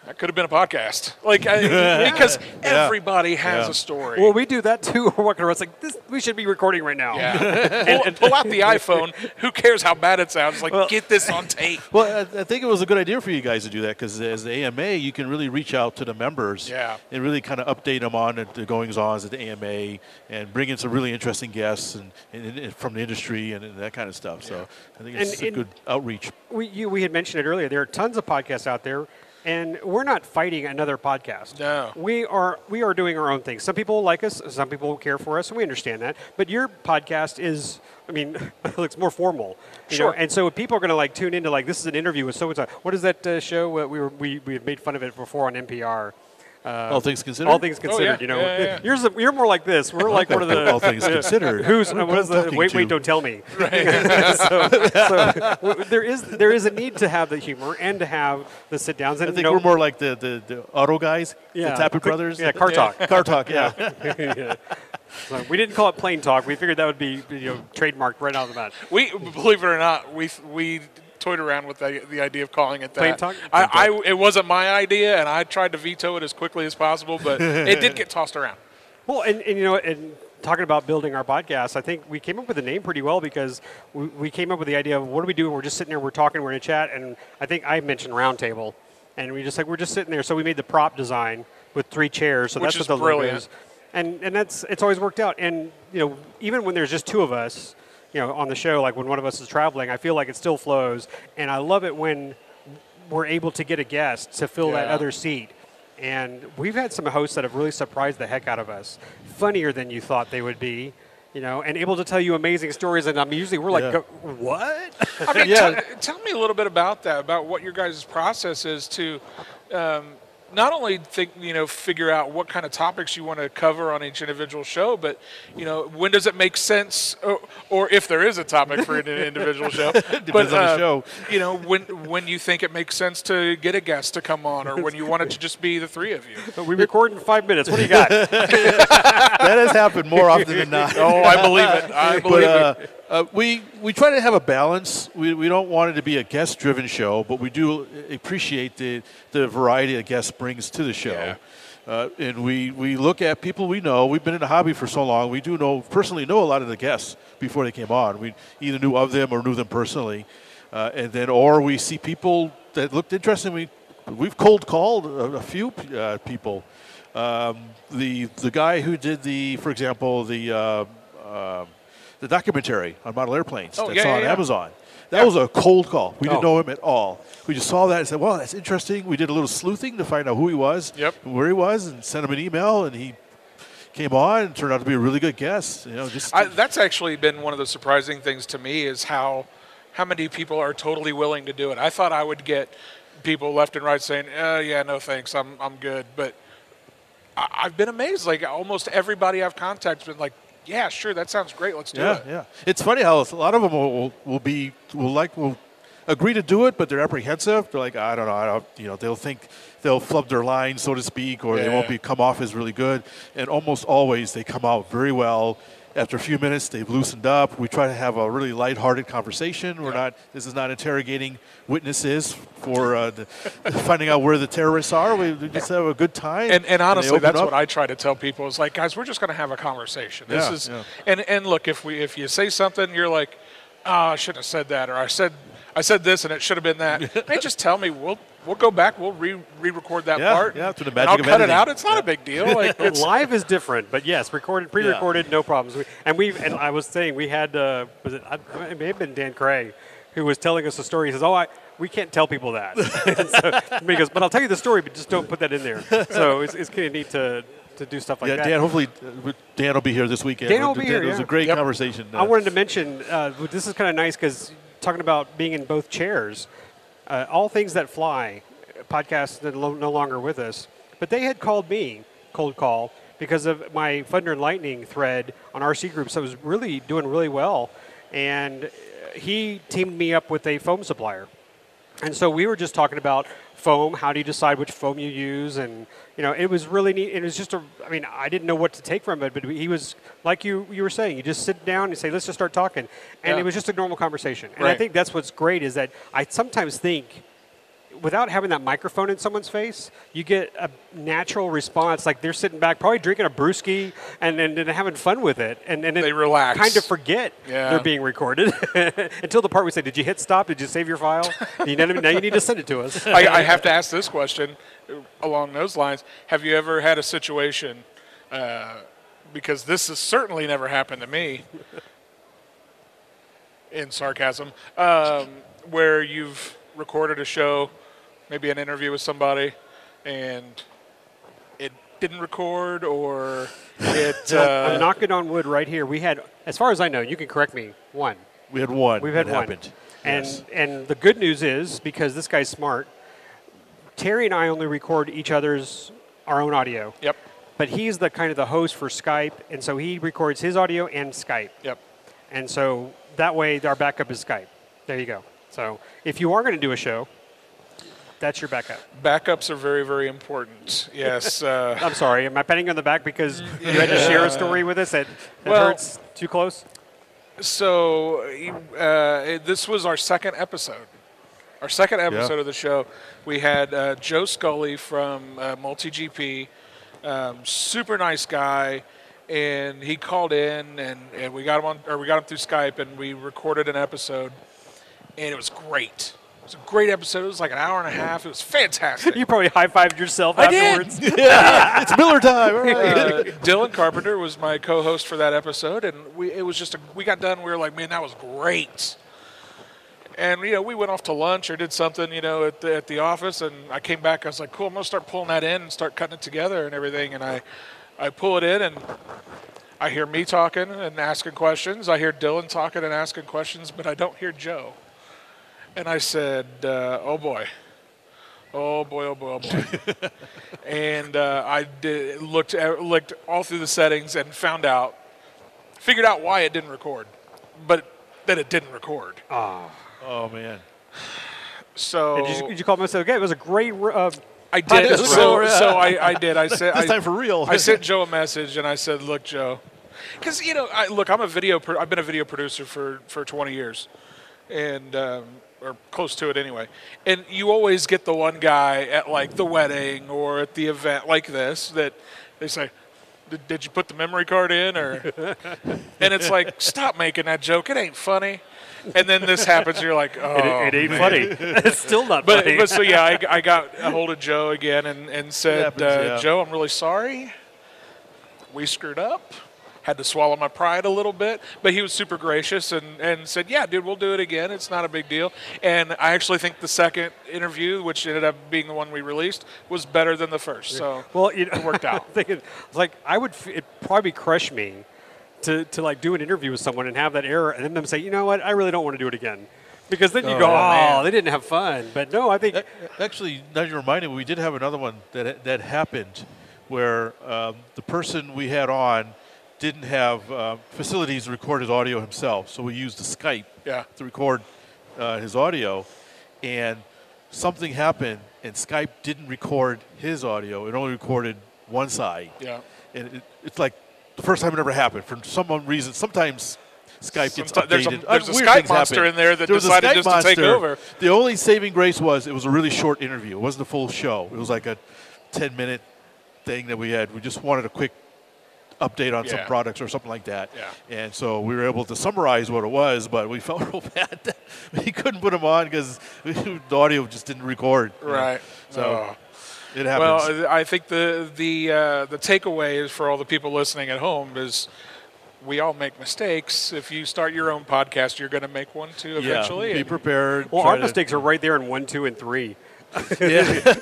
That could have been a podcast, like I, <laughs> because everybody has Yeah. a story. Well, we do that too. <laughs> We're walking around. It's like this. We should be recording right now. Yeah. <laughs> pull, pull out the iPhone. Who cares how bad it sounds? Like, get this on tape. Well, I, I think it was a good idea for you guys to do that because as the AMA, you can really reach out to the members Yeah. and really kind of update them on the goings-ons at the AMA and bring in some really interesting guests and, and, and from the industry and, and that kind of stuff. So I think it's And- a and- good outreach. We you, we had mentioned it earlier. There are tons of podcasts out there, and we're not fighting another podcast. No. we are we are doing our own thing. Some people like us, some people care for us, and we understand that. But your podcast is, I mean, <laughs> it looks more formal. You Sure. Know? And so people are going to like tune into like this is an interview with so and so. What is that uh, show? Uh, we were we we made fun of it before on NPR. Uh, all things considered. All things considered, Oh, yeah. you know, Yeah, yeah, yeah. Yours, you're more like this. We're like one of the all things <laughs> considered. Who's Who what is the talking wait wait don't tell me. <laughs> <laughs> so, so there is there is a need to have the humor and to have the sit downs and I think you know, we're more like the, the, the auto guys, Yeah. the Tappet brothers. yeah, car talk. Car talk, yeah. Yeah. So we didn't call it plain talk. We figured that would be you know trademarked right out of the bat. We believe it or not, we we toyed around with the, the idea of calling it that. Plain talk? I, I it wasn't my idea, and I tried to veto it as quickly as possible, but it did get tossed around. <laughs> Well, and, and you know, and talking about building our podcast, I think we came up with a name pretty well because we, we came up with the idea of what do we do? We're just sitting there, we're talking, we're in a chat, and I think I mentioned roundtable, and we just like we're just sitting there. So we made the prop design with three chairs. So Which that's what the logo is. And and that's it's always worked out. And you know, even when there's just two of us, you know, on the show, like when one of us is traveling, I feel like it still flows. And I love it when we're able to get a guest to fill that other seat. And we've had some hosts that have really surprised the heck out of us, funnier than you thought they would be, you know, and able to tell you amazing stories. And I'm usually we're like, Yeah. What? I mean, <laughs> Yeah. t- tell me a little bit about that, about what your guys' process is to um, not only think, you know, figure out what kind of topics you want to cover on each individual show, but you know, when does it make sense, or, or if there is a topic for an <laughs> individual show, but Depends on the uh, show. you know, when when you think it makes sense to get a guest to come on, or when you want it to just be the three of you. we record in five minutes. What do you got? <laughs> that has happened more often than <laughs> not. Oh, I believe it. I believe but it. Uh, we we try to have a balance. We, we don't want it to be a guest driven show, but we do appreciate the the variety a guest brings to the show. Yeah. Uh, and we, we look at people we know. We've been in the hobby for so long. We do know personally know a lot of the guests before they came on. We either knew of them or knew them personally, uh, and then or we see people that looked interesting. We we've cold called a, a few uh, people. Um, the the guy who did the, for example, the uh, uh, the documentary on model airplanes Oh, that's yeah, yeah, on yeah. Amazon. That was a cold call. We Oh. didn't know him at all. We just saw that and said, "Well, that's interesting." We did a little sleuthing to find out who he was, Yep. where he was, and sent him an email, and he came on and turned out to be a really good guest. You know, just I, that's actually been one of the surprising things to me is how how many people are totally willing to do it. I thought I would get people left and right saying, "Uh, yeah, no thanks, I'm I'm good." But I, I've been amazed. Like almost everybody I've contacted has been like, "Yeah, sure, that sounds great. Let's do yeah, it." yeah. It's funny how a lot of them will, will, be will like will agree to do it, but they're apprehensive. They're like, I don't know, I don't, you know, they'll think they'll flub their line, so to speak, or they won't be come off as really good. And almost always they come out very well. After a few minutes, they've loosened up. We try to have a really lighthearted conversation. We're not. This is not interrogating witnesses for uh, the, <laughs> finding out where the terrorists are. We, we just have a good time. And, and honestly, open that's up. what I try to tell people is like, guys, we're just going to have a conversation. This Yeah, is, yeah. and and look, if we if you say something, you're like, oh, I shouldn't have said that, or I said I said this and it should have been that. <laughs> hey, just tell me. We'll we'll go back. We'll re re-record that Yeah, part. yeah, through the and magic I'll of cut it out. It's not a big deal. <laughs> Like it's Live is different, but yes, recorded, pre-recorded, no problems. We, and we and I was saying we had uh, was it? It may have been Dan Cray who was telling us a story. He says, "Oh, I." We can't tell people that. <laughs> So, he goes, but I'll tell you the story, but just don't put that in there. So it's, it's kind of neat to, to do stuff like yeah, that. Yeah, Dan. Hopefully, uh, Dan will be here this weekend. Dan will be here, It was yeah. a great Yep. conversation. I wanted to mention uh, this is kind of nice because talking about being in both chairs, uh, all things that fly, podcasts that are no longer with us, but they had called me cold call because of my Thunder and Lightning thread on RC groups. I was really doing really well, and he teamed me up with a foam supplier. And so we were just talking about foam. How do you decide which foam you use? And you know, it was really neat. It was just a. I mean, I didn't know what to take from it, but he was like you. You were saying, you just sit down and say, "Let's just start talking," and Yeah. it was just a normal conversation. And I think that's what's great is that I sometimes think. Without having that microphone in someone's face, you get a natural response. Like they're sitting back, probably drinking a brewski and, and, and having fun with it, and, and They relax. Kind of forget Yeah. they're being recorded <laughs> until the part we say, "Did you hit stop? Did you save your file? you know, now you need to send it to us." <laughs> I, I have to ask this question uh, along those lines. Have you ever had a situation, uh, because this has certainly never happened to me, in sarcasm, um, where you've recorded a show, maybe an interview with somebody, and it didn't record or it. <laughs> I'm Uh, knocking on wood right here. We had, as far as I know, you can correct me. One. We had one. We've had that one. Happened. And Yes. and the good news is because this guy's smart. Terry and I only record each other's our own audio. yep. But he's the kind of the host for Skype, and so he records his audio and Skype. Yep. And so that way our backup is Skype. There you go. So if you are going to do a show, that's your backup. Backups are very, very important. Yes. <laughs> Uh, I'm sorry. Am I patting you on the back because you had to share a story with us that, that Well- hurts too close? So uh, this was our second episode. Our second episode of the show. We had uh, Joe Scully from uh, Multi GP, um, super nice guy, and he called in and, and we got him on or we got him through Skype and we recorded an episode, and it was great. It was a great episode. It was like an hour and a half. It was fantastic. You probably high fived yourself I did. afterwards. <laughs> it's Miller time. All right. uh, Dylan Carpenter was my co-host for that episode, and we it was just a, we got done. We were like, man, that was great. And you know, we went off to lunch or did something, you know, at the, at the office, and I came back. I was like, cool, I'm gonna start pulling that in and start cutting it together and everything. And I, I pull it in, and I hear me talking and asking questions. I hear Dylan talking and asking questions, but I don't hear Joe. And I said, uh, oh boy. Oh boy, oh boy, oh boy. <laughs> and uh, I did, looked looked all through the settings and found out, figured out why it didn't record, but that it didn't record. oh man. So did, you, did you call him and say, okay, it was a great. Uh, I did. Podcast So, so I, I did. I said This I, time for real. I sent Joe a message and I said, "Look, Joe, because you know, I, look, I'm a video. Pro- I've been a video producer for for 20 years, and um, or close to it anyway. And you always get the one guy at like the wedding or at the event like this that they say." Did, did you put the memory card in or <laughs> and it's like stop making that joke it ain't funny and then this happens you're like oh it, it ain't funny. <laughs> it's still not but, funny. but so yeah, I, I got a hold of Joe again and, and said, happens, uh, yeah. Joe, I'm really sorry. We screwed up. Had to swallow my pride a little bit, but he was super gracious and, and said, "Yeah, dude, we'll do it again. It's not a big deal." And I actually think the second interview, which ended up being the one we released, was better than the first. So well, you know, it worked out. <laughs> I'm thinking, like, I would, it probably crush me to, to like do an interview with someone and have that error and then them say, you know what, I really don't want to do it again. Because then you Oh, go, yeah. oh, they didn't have fun. But no, I think A- Actually, now you reminded me, we did have another one that that happened, where um, the person we had on didn't have uh, facilities to record his audio himself, so we used the Skype Yeah. to record uh, his audio, and something happened, and Skype didn't record his audio; it only recorded one side. Yeah. and it, it's like the first time it ever happened for some reason. Sometimes Skype gets Someti- there's a- updated. there's a Skype monster happen. in there that There decided just to take over. The only saving grace was it was a really short interview. It wasn't a full show. It was like a 10 minute thing that we had. We just wanted a quick update on some products or something like that. Yeah. And so we were able to summarize what it was, but we <laughs> felt real bad that <laughs> we couldn't put them on because <laughs> the audio just didn't record. you know. Right. So Oh. it happens. Well, I think the the uh, the takeaway is for all the people listening at home is we all make mistakes. If you start your own podcast, you're going to make one too eventually. yeah, be prepared. well, our to- mistakes are right there in one, two, and three. Yeah.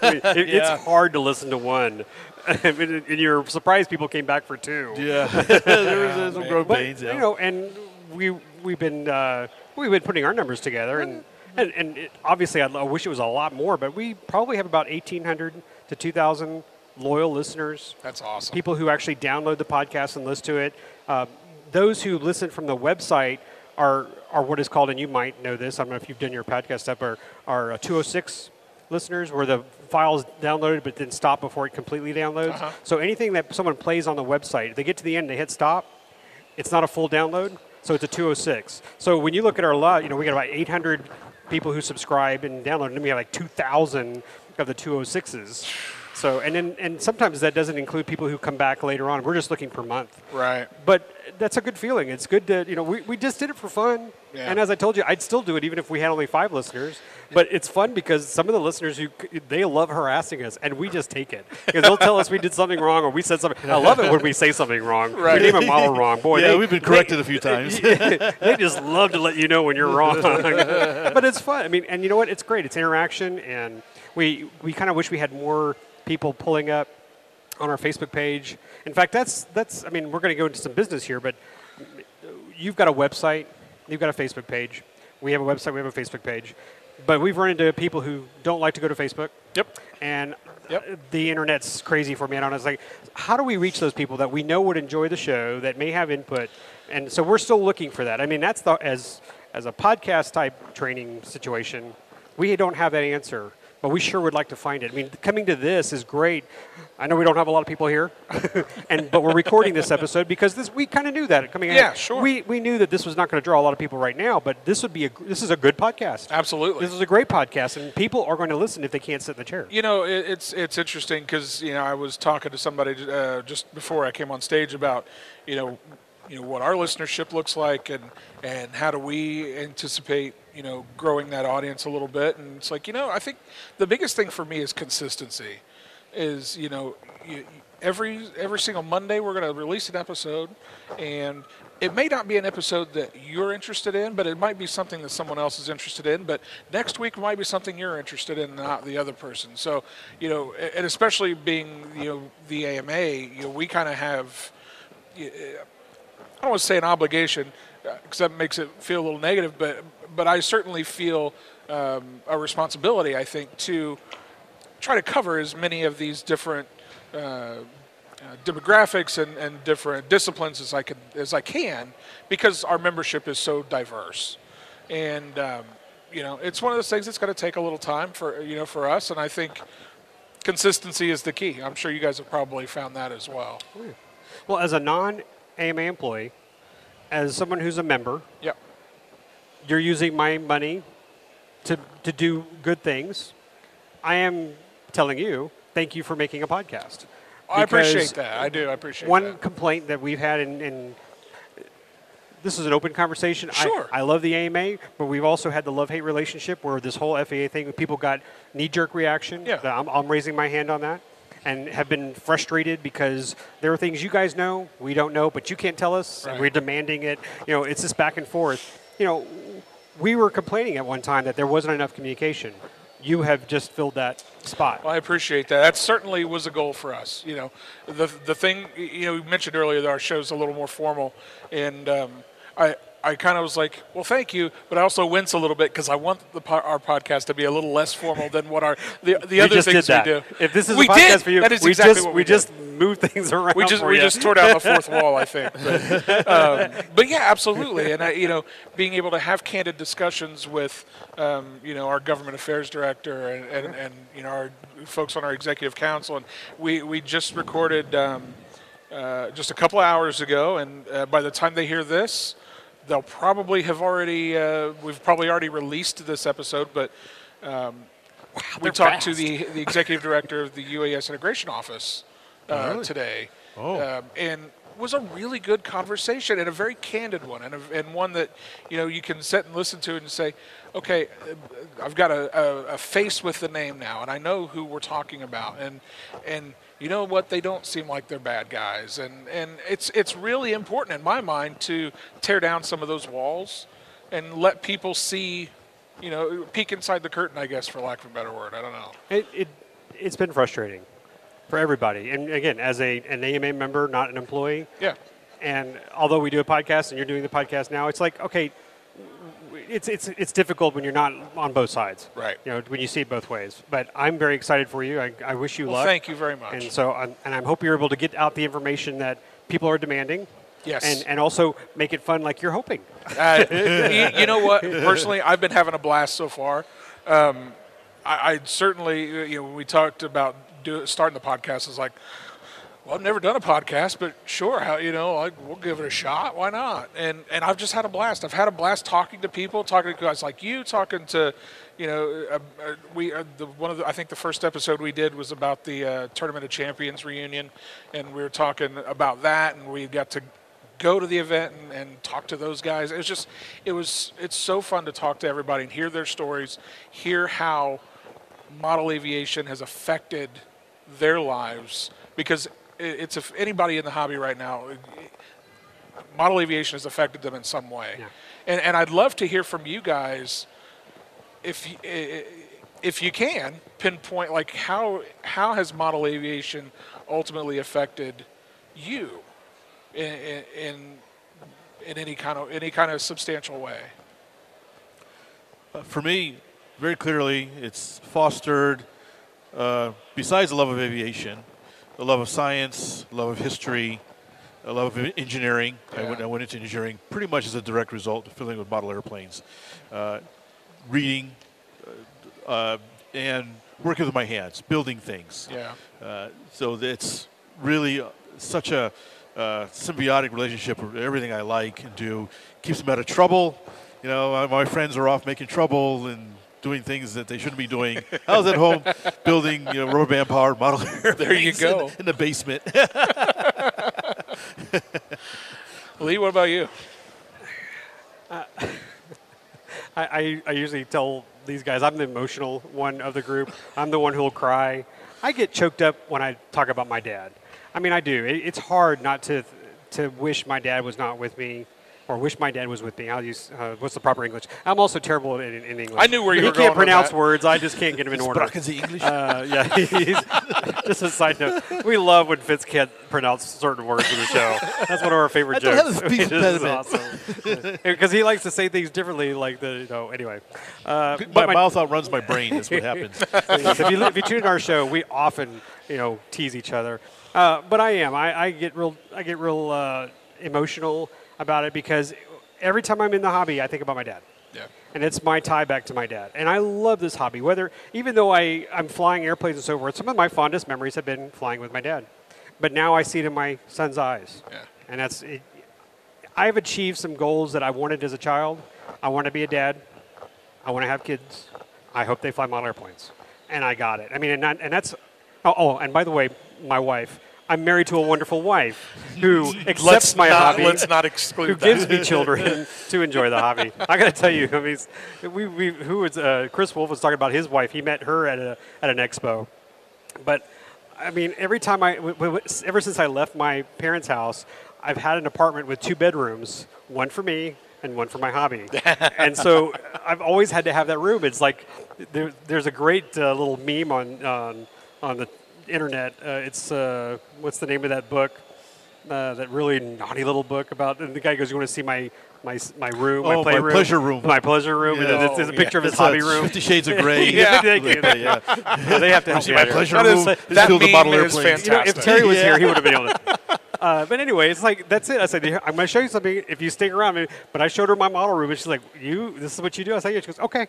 I mean, it, Yeah. It's hard to listen to one. <laughs> and you're surprised people came back for two. yeah, <laughs> there was some <laughs> growing But, pains. Yeah. you know, and we we've been uh, we've been putting our numbers together, and and, and it, obviously I, I wish it was a lot more, but we probably have about eighteen hundred to two thousand loyal listeners, That's awesome. people who actually download the podcast and listen to it. Uh, those who listen from the website are are what is called, and you might know this. I don't know if you've done your podcast stuff, are are uh, 206 listeners, where the file is downloaded but then stop before it completely downloads. Uh-huh. So anything that someone plays on the website, if they get to the end, they hit stop. It's not a full download, so it's a 206. So when you look at our lot, you know we got about 800 people who subscribe and download, and then we have like 2,000 of the 206s. So and then and sometimes that doesn't include people who come back later on. We're just looking per month. Right. But that's a good feeling. It's good to, you know, we, we just did it for fun. Yeah. And as I told you, I'd still do it even if we had only five listeners. But it's fun because some of the listeners, who they love harassing us, and we just take it. Because they'll tell us we did something wrong or we said something. I love it when we say something wrong. Right. We name a model wrong. Boy, yeah, they, we've been corrected a few times. <laughs> they just love to let you know when you're wrong. <laughs> but it's fun. I mean, and you know what? It's great. It's interaction, and we we kind of wish we had more people pulling up on our Facebook page. In fact, that's that's. I mean, we're going to go into some business here, but you've got a website, you've got a Facebook page. We have a website, we have a Facebook page, but we've run into people who don't like to go to Facebook. Yep. And Yep. the internet's crazy for me. And I don't know. It's like, how do we reach those people that we know would enjoy the show, that may have input? And so we're still looking for that. I mean, that's the as as a podcast type training situation, we don't have that answer, but we sure would like to find it. I mean, coming to this is great. I know we don't have a lot of people here, <laughs> and but we're recording this episode because this we kind of knew that coming. in. Yeah, sure. We we knew that this was not going to draw a lot of people right now, but this would be a this is a good podcast. Absolutely. This is a great podcast, and people are going to listen if they can't sit in the chair. You know, it, it's it's interesting because you know I was talking to somebody uh, just before I came on stage about you know you know what our listenership looks like and and how do we anticipate you know growing that audience a little bit and it's like you know I think the biggest thing for me is consistency is you know you, every every single Monday we're going to release an episode and it may not be an episode that you're interested in, but it might be something that someone else is interested in. But next week might be something you're interested in, not the other person. So, you know, and especially being, you know, the AMA, you know, we kind of have, don't want to say an obligation, because that makes it feel a little negative, but but I certainly feel um, a responsibility, I think, to try to cover as many of these different uh, uh, demographics and, and different disciplines as I can as I can, because our membership is so diverse, and um, you know it's one of those things that's going to take a little time for you know for us, and I think consistency is the key. I'm sure you guys have probably found that as well. Well, as a non AMA employee, as someone who's a member, Yep. you're using my money to, to do good things. I am telling you, thank you for making a podcast. I appreciate that. I do. I appreciate One that. complaint that we've had, in, in this is an open conversation. Sure. I, I love the AMA, but we've also had the love hate relationship where this whole FAA thing, people got knee jerk reaction. Yeah. That I'm, I'm raising my hand on that. And have been frustrated because there are things you guys know, we don't know, but you can't tell us, and we're demanding it. You know, it's this back and forth. You know, we were complaining at one time that there wasn't enough communication. You have just filled that spot. Well, I appreciate that. That certainly was a goal for us. You know, the the thing you know you mentioned earlier that our show's a little more formal, and um, I. I kind of was like, well, thank you, but I also wince a little bit because I want the po- our podcast to be a little less formal than what our the, the other just things did that. we do. If this is we a podcast did. for you, that is we exactly just what we, we, just moved things around. we just we you. just tore down the fourth <laughs> wall, I think. But, um, but yeah, absolutely. And I, you know, being able to have candid discussions with, um, you know, our government affairs director and, and, and you know our folks on our executive council, and we we just recorded um, uh, just a couple of hours ago, and uh, by the time they hear this. They'll probably have already. Uh, we've probably already released this episode, but um, we they're talked to the the executive director of the UAS integration office uh, Really? today, Oh. um, and it was a really good conversation and a very candid one, and, a, and one that you know you can sit and listen to and say, okay, uh, I've got a, a, a face with the name now, and I know who we're talking about, and and you know what, they don't seem like they're bad guys, and and it's it's really important in my mind to tear down some of those walls, and let people see. You know, peek inside the curtain, I guess, for lack of a better word. I don't know. It, it, it's been frustrating for everybody. And again, as a, an AMA member, not an employee, Yeah. and although we do a podcast and you're doing the podcast now, it's like, okay, it's, it's, it's difficult when you're not on both sides. Right. You know, when you see it both ways. But I'm very excited for you. I, I wish you Well, luck. thank you very much. And so, I'm, and I hope you're able to get out the information that people are demanding. Yes. And, and also make it fun like you're hoping. Uh, <laughs> you, you know what? Personally, I've been having a blast so far. Um, I, I certainly, you know, when we talked about do, starting the podcast, it's like, well, I've never done a podcast, but sure, how you know, we'll give it a shot. Why not? And and I've just had a blast. I've had a blast talking to people, talking to guys like you, talking to, you know, uh, uh, we uh, the one of the I think the first episode we did was about the uh, Tournament of Champions reunion, and we were talking about that, and we got to go to the event and, and talk to those guys. It was just, it was, it's so fun to talk to everybody and hear their stories, hear how model aviation has affected their lives because it's if anybody in the hobby right now model aviation has affected them in some way Yeah. and, and i'd love to hear from you guys if you, if you can pinpoint like how how has model aviation ultimately affected you in in, in, in any kind of any kind of substantial way Uh, for me, very clearly, it's fostered, uh, besides the love of aviation, the love of science, love of history, a love of engineering. I, went, I went into engineering pretty much as a direct result of filling with model airplanes, uh, reading, uh, uh, and working with my hands, building things. yeah Uh, so it's really uh, such a uh, symbiotic relationship with everything I like and do. Keeps them out of trouble. You know, my friends are off making trouble and doing things that they shouldn't be doing. I was at home building, you know, rubber band powered model airplanes <laughs> There you go. the- in the basement. <laughs> lee what about you uh, <laughs> I, I, I usually tell these guys I'm the emotional one of the group. I'm the one who will cry. I get choked up when I talk about my dad. I mean, I do. It, it's hard not to to wish my dad was not with me, or wish my dad was with me. I'll use uh, what's the proper English. I'm also terrible in, in English. I knew where you he were can't pronounce that. words. I just can't get them in order. Sprachen Sie English? Uh, yeah, <laughs> he's, just a side note. We love when Fitz can't pronounce certain words in the show. That's one of our favorite <laughs> I don't jokes. have a speech <laughs> This is awesome. Because he likes to say things differently, like the, you know, anyway. Uh, my, but my- mouth outruns my brain. Is what happens. Yes, if, you, if you tune in our show, we often, you know, tease each other. Uh, but I am. I, I get real. I get real uh, emotional about it because every time I'm in the hobby, I think about my dad yeah and it's my tie back to my dad. And I love this hobby. Whether even though I I'm flying airplanes and so forth, some of my fondest memories have been flying with my dad. But now I see it in my son's eyes, Yeah. and that's. It, I've achieved some goals that I wanted as a child. I want to be a dad. I want to have kids. I hope they fly model airplanes, and I got it. I mean, and, and that's. Oh, oh, and by the way, my wife. I'm married to a wonderful wife who accepts let's my not, hobby let's not exclude who that gives me children <laughs> to enjoy the hobby. I got to tell you, I mean, we, we who was uh, Chris Wolf was talking about his wife. He met her at a at an expo, but I mean, every time I, w- w- ever since I left my parents' house, I've had an apartment with two bedrooms, one for me and one for my hobby. <laughs> and so I've always had to have that room. It's like there, there's a great uh, little meme on on on the internet. Uh, it's uh, what's the name of that book? Uh, that really naughty little book about. And the guy goes, "You want to see my my my room, my Oh, my playroom, pleasure room." my pleasure room?" And Yeah. it's, it's a Oh, picture of his It's, hobby room. Fifty Shades of <laughs> Grey. Yeah. Thank you. yeah. No, <laughs> they have to help See my here. pleasure room. is- is that filled with model meme is airplanes. You know, if Terry was Yeah. here, he would have been able to. <laughs> Uh, but anyway, it's like that's it. I said, I'm going to show you something if you stick around. But I showed her my model room, and she's like, "You, this is what you do." I said, "Yeah." She goes, "Okay."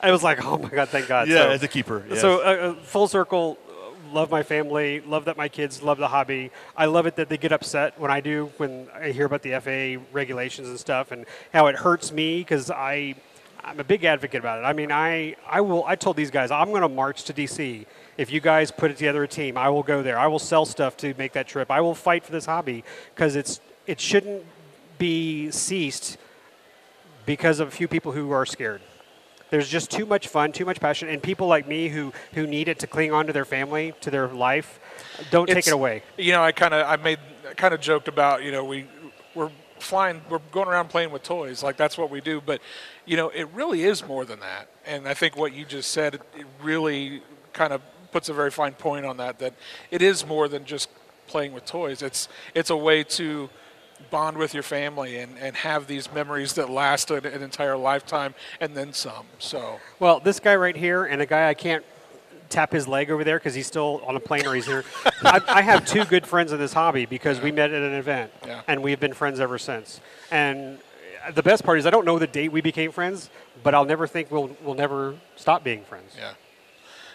I was like, "Oh my god, thank God." Yeah, so, as a keeper. yes. so uh, uh, full circle. Love my family. Love that my kids love the hobby. I love it that they get upset when I do when I hear about the FAA regulations and stuff, and how it hurts me because I I'm a big advocate about it. I mean, I, I will. I told these guys I'm going to march to DC. If you guys put it together a team, I will go there. I will sell stuff to make that trip. I will fight for this hobby because it's it shouldn't be ceased because of a few people who are scared. There's just too much fun, too much passion, and people like me who who need it to cling on to their family, to their life. Don't take it away. You know, I kind of I made kind of joked about you know we we're flying we're going around playing with toys like that's what we do but you know it really is more than that and I think what you just said really kind of puts a very fine point on that that it is more than just playing with toys it's it's a way to bond with your family and, and have these memories that last an, an entire lifetime and then some so Well, this guy right here and a guy I can't tap his leg over there because he's still on a plane or he's here. <laughs> I, I have two good friends in this hobby because we met at an event Yeah. and we've been friends ever since. And the best part is I don't know the date we became friends, but I'll never think we'll we'll never stop being friends. Yeah.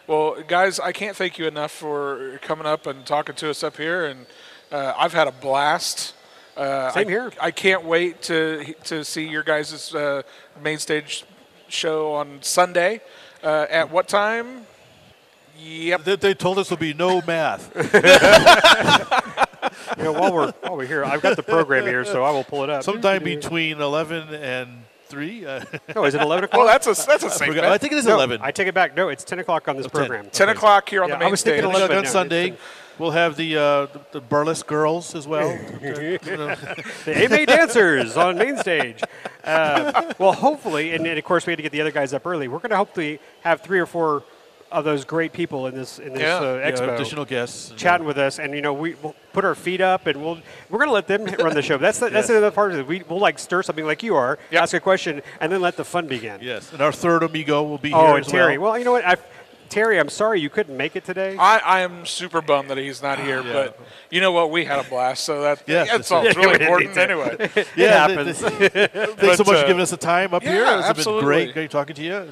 Well, guys, I can't thank you enough for coming up and talking to us up here, and uh, I've had a blast. Uh, Same I, here. I can't wait to to see your guys' uh, main stage show on Sunday. Uh, at what time? Yep. They, they told us there'll be no math. <laughs> You know, while we're while we're here, I've got the program here, so I will pull it up. Sometime between 11 and 3. Uh, <laughs> No, is it eleven <laughs> o'clock? Well, that's a that's a I, safe forgot- bet. I think it is no, 11. I take it back. No, it's ten o'clock on this 10. program. Ten Okay. o'clock here on Yeah, the I main was thinking stage. 11 on now. Sunday, we'll have the, uh, the, the burlesque girls as well. <laughs> the AMA dancers on main stage. Uh, well, hopefully, and, and of course we had to get the other guys up early. We're going to hopefully have three or four of those great people in this in this Yeah. uh, Yeah, expo additional guests. chatting with us, and you know we will put our feet up and we'll we're going to let them run the show. That's the, that's <laughs> Yes. another part of it. We, we'll like stir something like you are, Yep. ask a question, and then let the fun begin. Yes, and our third amigo will be Oh, here and as Terry. well. Well, you know what? I, Terry, I'm sorry you couldn't make it today. I, I am super bummed that he's not here, Yeah. but you know what? We had a blast, so that Yes, that's it's- all <laughs> Yeah, really important too. anyway. <laughs> it Yeah, happens. th- <laughs> th- Thanks so much uh, for giving us the time up here. yeah, It's been great, great talking to you,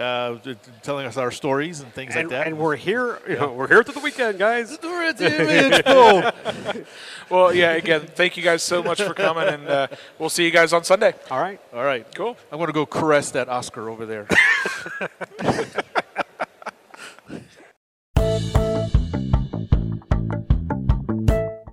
uh, t- t- telling us our stories and things and, like that. and we're here. You know, we're here through the weekend, guys. We're at the expo. Well, yeah. Again, thank you guys so much for coming, and uh, we'll see you guys on Sunday. All right. All right, Cool. I'm going to go caress that Oscar over there.